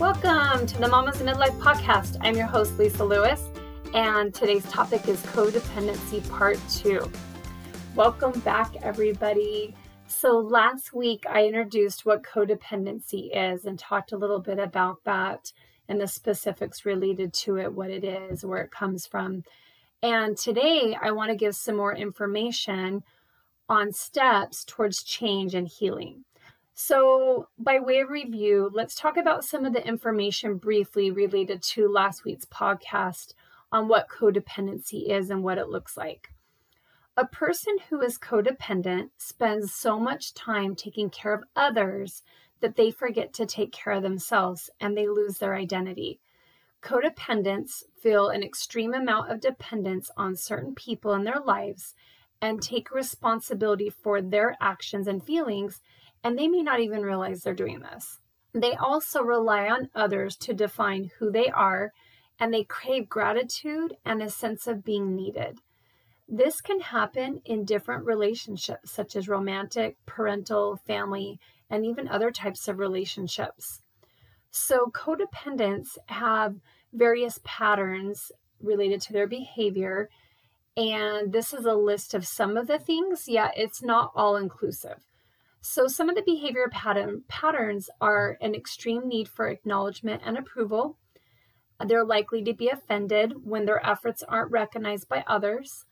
Welcome to the Mamas Midlife podcast. I'm your host, Lisa Lewis, and today's topic is codependency part two. Welcome back, everybody. So, last week I introduced what codependency is and talked a little bit about that and the specifics related to it, what it is, where it comes from. And today I want to give some more information on steps towards change and healing. So, by way of review, let's talk about some of the information briefly related to last week's podcast on what codependency is and what it looks like. A person who is codependent spends so much time taking care of others that they forget to take care of themselves and they lose their identity. Codependents feel an extreme amount of dependence on certain people in their lives and take responsibility for their actions and feelings and they may not even realize they're doing this. They also rely on others to define who they are, and they crave gratitude and a sense of being needed. This can happen in different relationships, such as romantic, parental, family, and even other types of relationships. So, codependents have various patterns related to their behavior, and this is a list of some of the things, yet it's not all inclusive. So, some of the behavior pattern, patterns are an extreme need for acknowledgement and approval. They're likely to be offended when their efforts aren't recognized by others.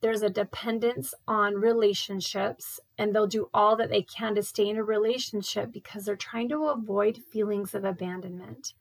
There's a dependence on relationships, and they'll do all that they can to stay in a relationship because they're trying to avoid feelings of abandonment.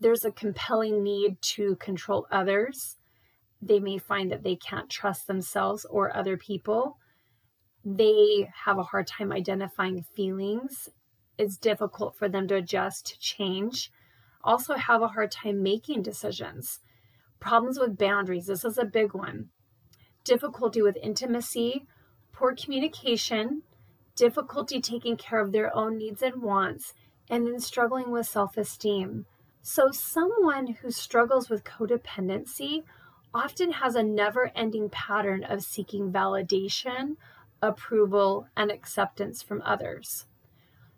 There's a compelling need to control others. They may find that they can't trust themselves or other people they have a hard time identifying feelings. It's difficult for them to adjust to change. Also, have a hard time making decisions. Problems with boundaries. This is a big one. Difficulty with intimacy, poor communication, difficulty taking care of their own needs and wants, and then struggling with self esteem. So, someone who struggles with codependency often has a never ending pattern of seeking validation, approval, and acceptance from others.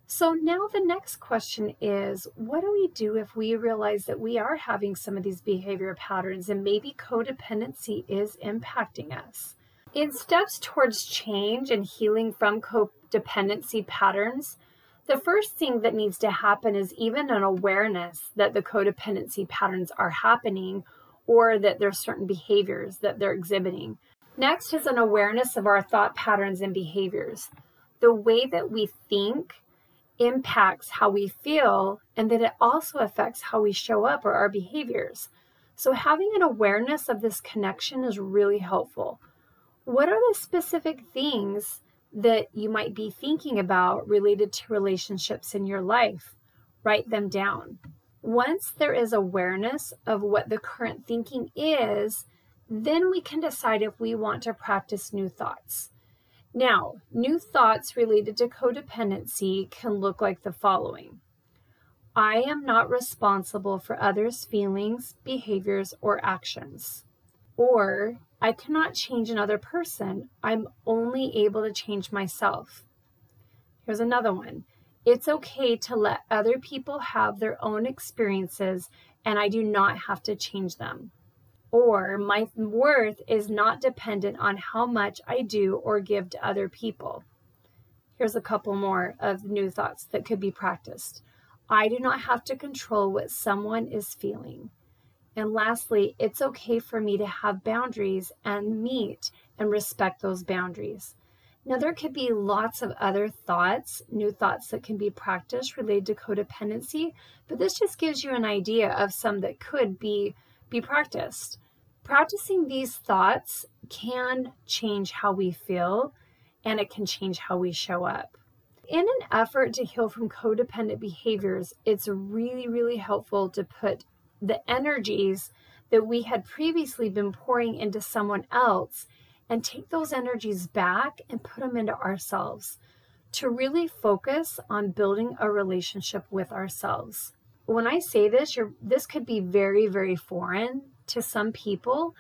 So now the next question is what do we do if we realize that we are having some of these behavior patterns and maybe codependency is impacting us? In steps towards change and healing from codependency patterns, the first thing that needs to happen is even an awareness that the codependency patterns are happening or that there's certain behaviors that they're exhibiting. Next is an awareness of our thought patterns and behaviors. The way that we think impacts how we feel, and that it also affects how we show up or our behaviors. So, having an awareness of this connection is really helpful. What are the specific things that you might be thinking about related to relationships in your life? Write them down. Once there is awareness of what the current thinking is, then we can decide if we want to practice new thoughts. Now, new thoughts related to codependency can look like the following I am not responsible for others' feelings, behaviors, or actions. Or, I cannot change another person. I'm only able to change myself. Here's another one. It's okay to let other people have their own experiences, and I do not have to change them or my worth is not dependent on how much I do or give to other people. Here's a couple more of new thoughts that could be practiced. I do not have to control what someone is feeling. And lastly, it's okay for me to have boundaries and meet and respect those boundaries. Now, there could be lots of other thoughts, new thoughts that can be practiced related to codependency, but this just gives you an idea of some that could be, be practiced. Practicing these thoughts can change how we feel and it can change how we show up. In an effort to heal from codependent behaviors, it's really, really helpful to put the energies that we had previously been pouring into someone else and take those energies back and put them into ourselves to really focus on building a relationship with ourselves. When I say this, this could be very, very foreign to some people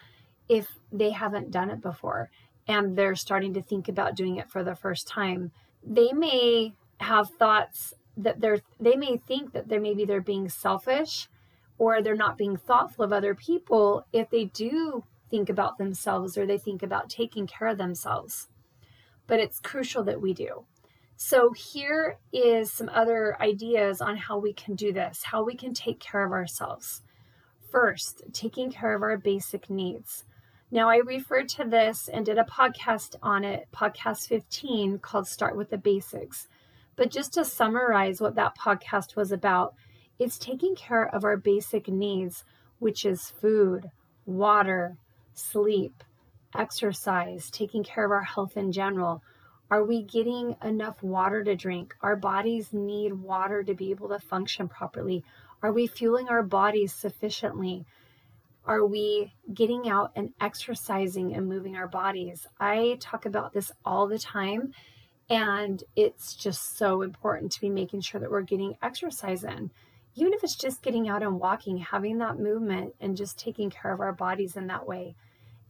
if they haven't done it before and they're starting to think about doing it for the first time. They may have thoughts that they're they may think that they're maybe they're being selfish or they're not being thoughtful of other people if they do think about themselves or they think about taking care of themselves. But it's crucial that we do. So, here is some other ideas on how we can do this, how we can take care of ourselves. First, taking care of our basic needs. Now, I referred to this and did a podcast on it, podcast 15, called Start with the Basics. But just to summarize what that podcast was about, it's taking care of our basic needs, which is food, water, sleep, exercise, taking care of our health in general. Are we getting enough water to drink? Our bodies need water to be able to function properly. Are we fueling our bodies sufficiently? Are we getting out and exercising and moving our bodies? I talk about this all the time, and it's just so important to be making sure that we're getting exercise in even if it's just getting out and walking, having that movement and just taking care of our bodies in that way.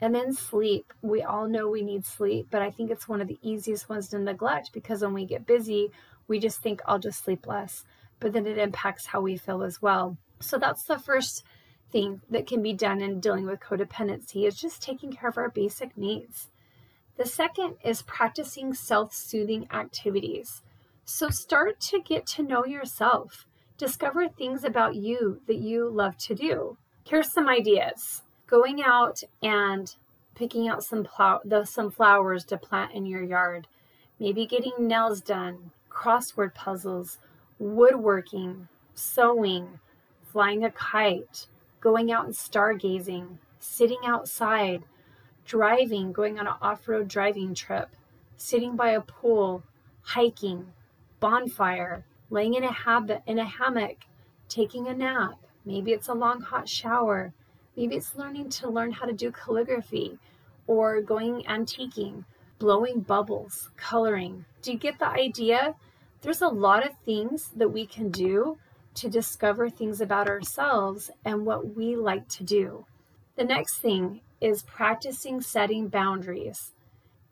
And then sleep. We all know we need sleep, but I think it's one of the easiest ones to neglect because when we get busy, we just think I'll just sleep less. But then it impacts how we feel as well. So that's the first thing that can be done in dealing with codependency is just taking care of our basic needs. The second is practicing self soothing activities. So start to get to know yourself. Discover things about you that you love to do. Here's some ideas going out and picking out some, plow- some flowers to plant in your yard, maybe getting nails done, crossword puzzles, woodworking, sewing, flying a kite, going out and stargazing, sitting outside, driving, going on an off road driving trip, sitting by a pool, hiking, bonfire, laying in a habit in a hammock, taking a nap. Maybe it's a long hot shower. Maybe it's learning to learn how to do calligraphy or going antiquing, blowing bubbles, coloring. Do you get the idea? There's a lot of things that we can do to discover things about ourselves and what we like to do. The next thing is practicing setting boundaries.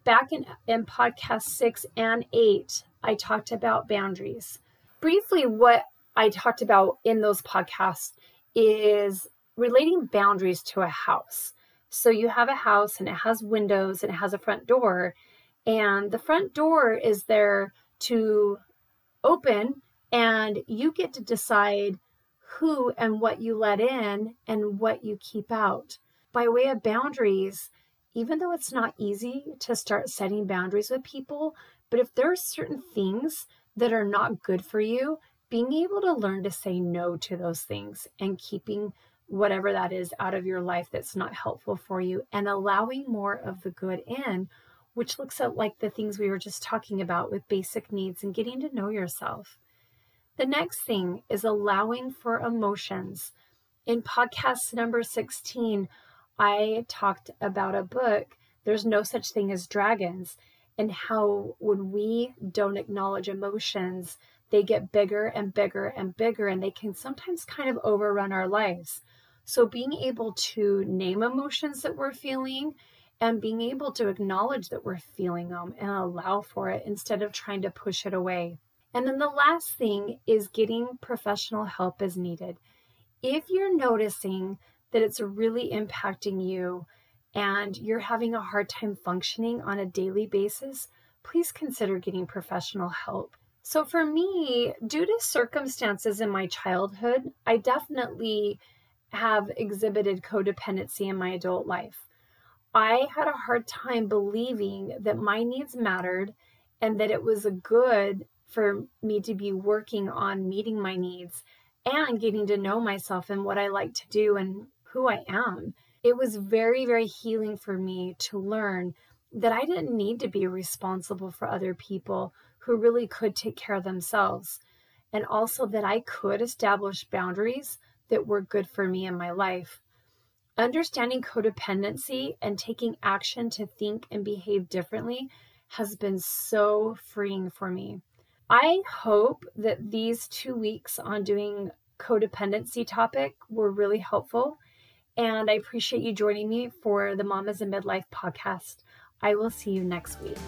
Back in, in podcast six and eight, I talked about boundaries briefly, what I talked about in those podcasts is relating boundaries to a house. So you have a house and it has windows and it has a front door, and the front door is there to open, and you get to decide who and what you let in and what you keep out. By way of boundaries, even though it's not easy to start setting boundaries with people, but if there are certain things that are not good for you, being able to learn to say no to those things and keeping whatever that is out of your life that's not helpful for you and allowing more of the good in, which looks at like the things we were just talking about with basic needs and getting to know yourself. The next thing is allowing for emotions. In podcast number 16, I talked about a book, There's No Such Thing as Dragons and how when we don't acknowledge emotions, they get bigger and bigger and bigger, and they can sometimes kind of overrun our lives. So, being able to name emotions that we're feeling and being able to acknowledge that we're feeling them and allow for it instead of trying to push it away. And then the last thing is getting professional help as needed. If you're noticing that it's really impacting you and you're having a hard time functioning on a daily basis, please consider getting professional help. So, for me, due to circumstances in my childhood, I definitely have exhibited codependency in my adult life. I had a hard time believing that my needs mattered and that it was a good for me to be working on meeting my needs and getting to know myself and what I like to do and who I am it was very, very healing for me to learn that I didn't need to be responsible for other people who really could take care of themselves. And also that I could establish boundaries that were good for me in my life. Understanding codependency and taking action to think and behave differently has been so freeing for me. I hope that these two weeks on doing codependency topic were really helpful and I appreciate you joining me for the Mamas in Midlife podcast. I will see you next week.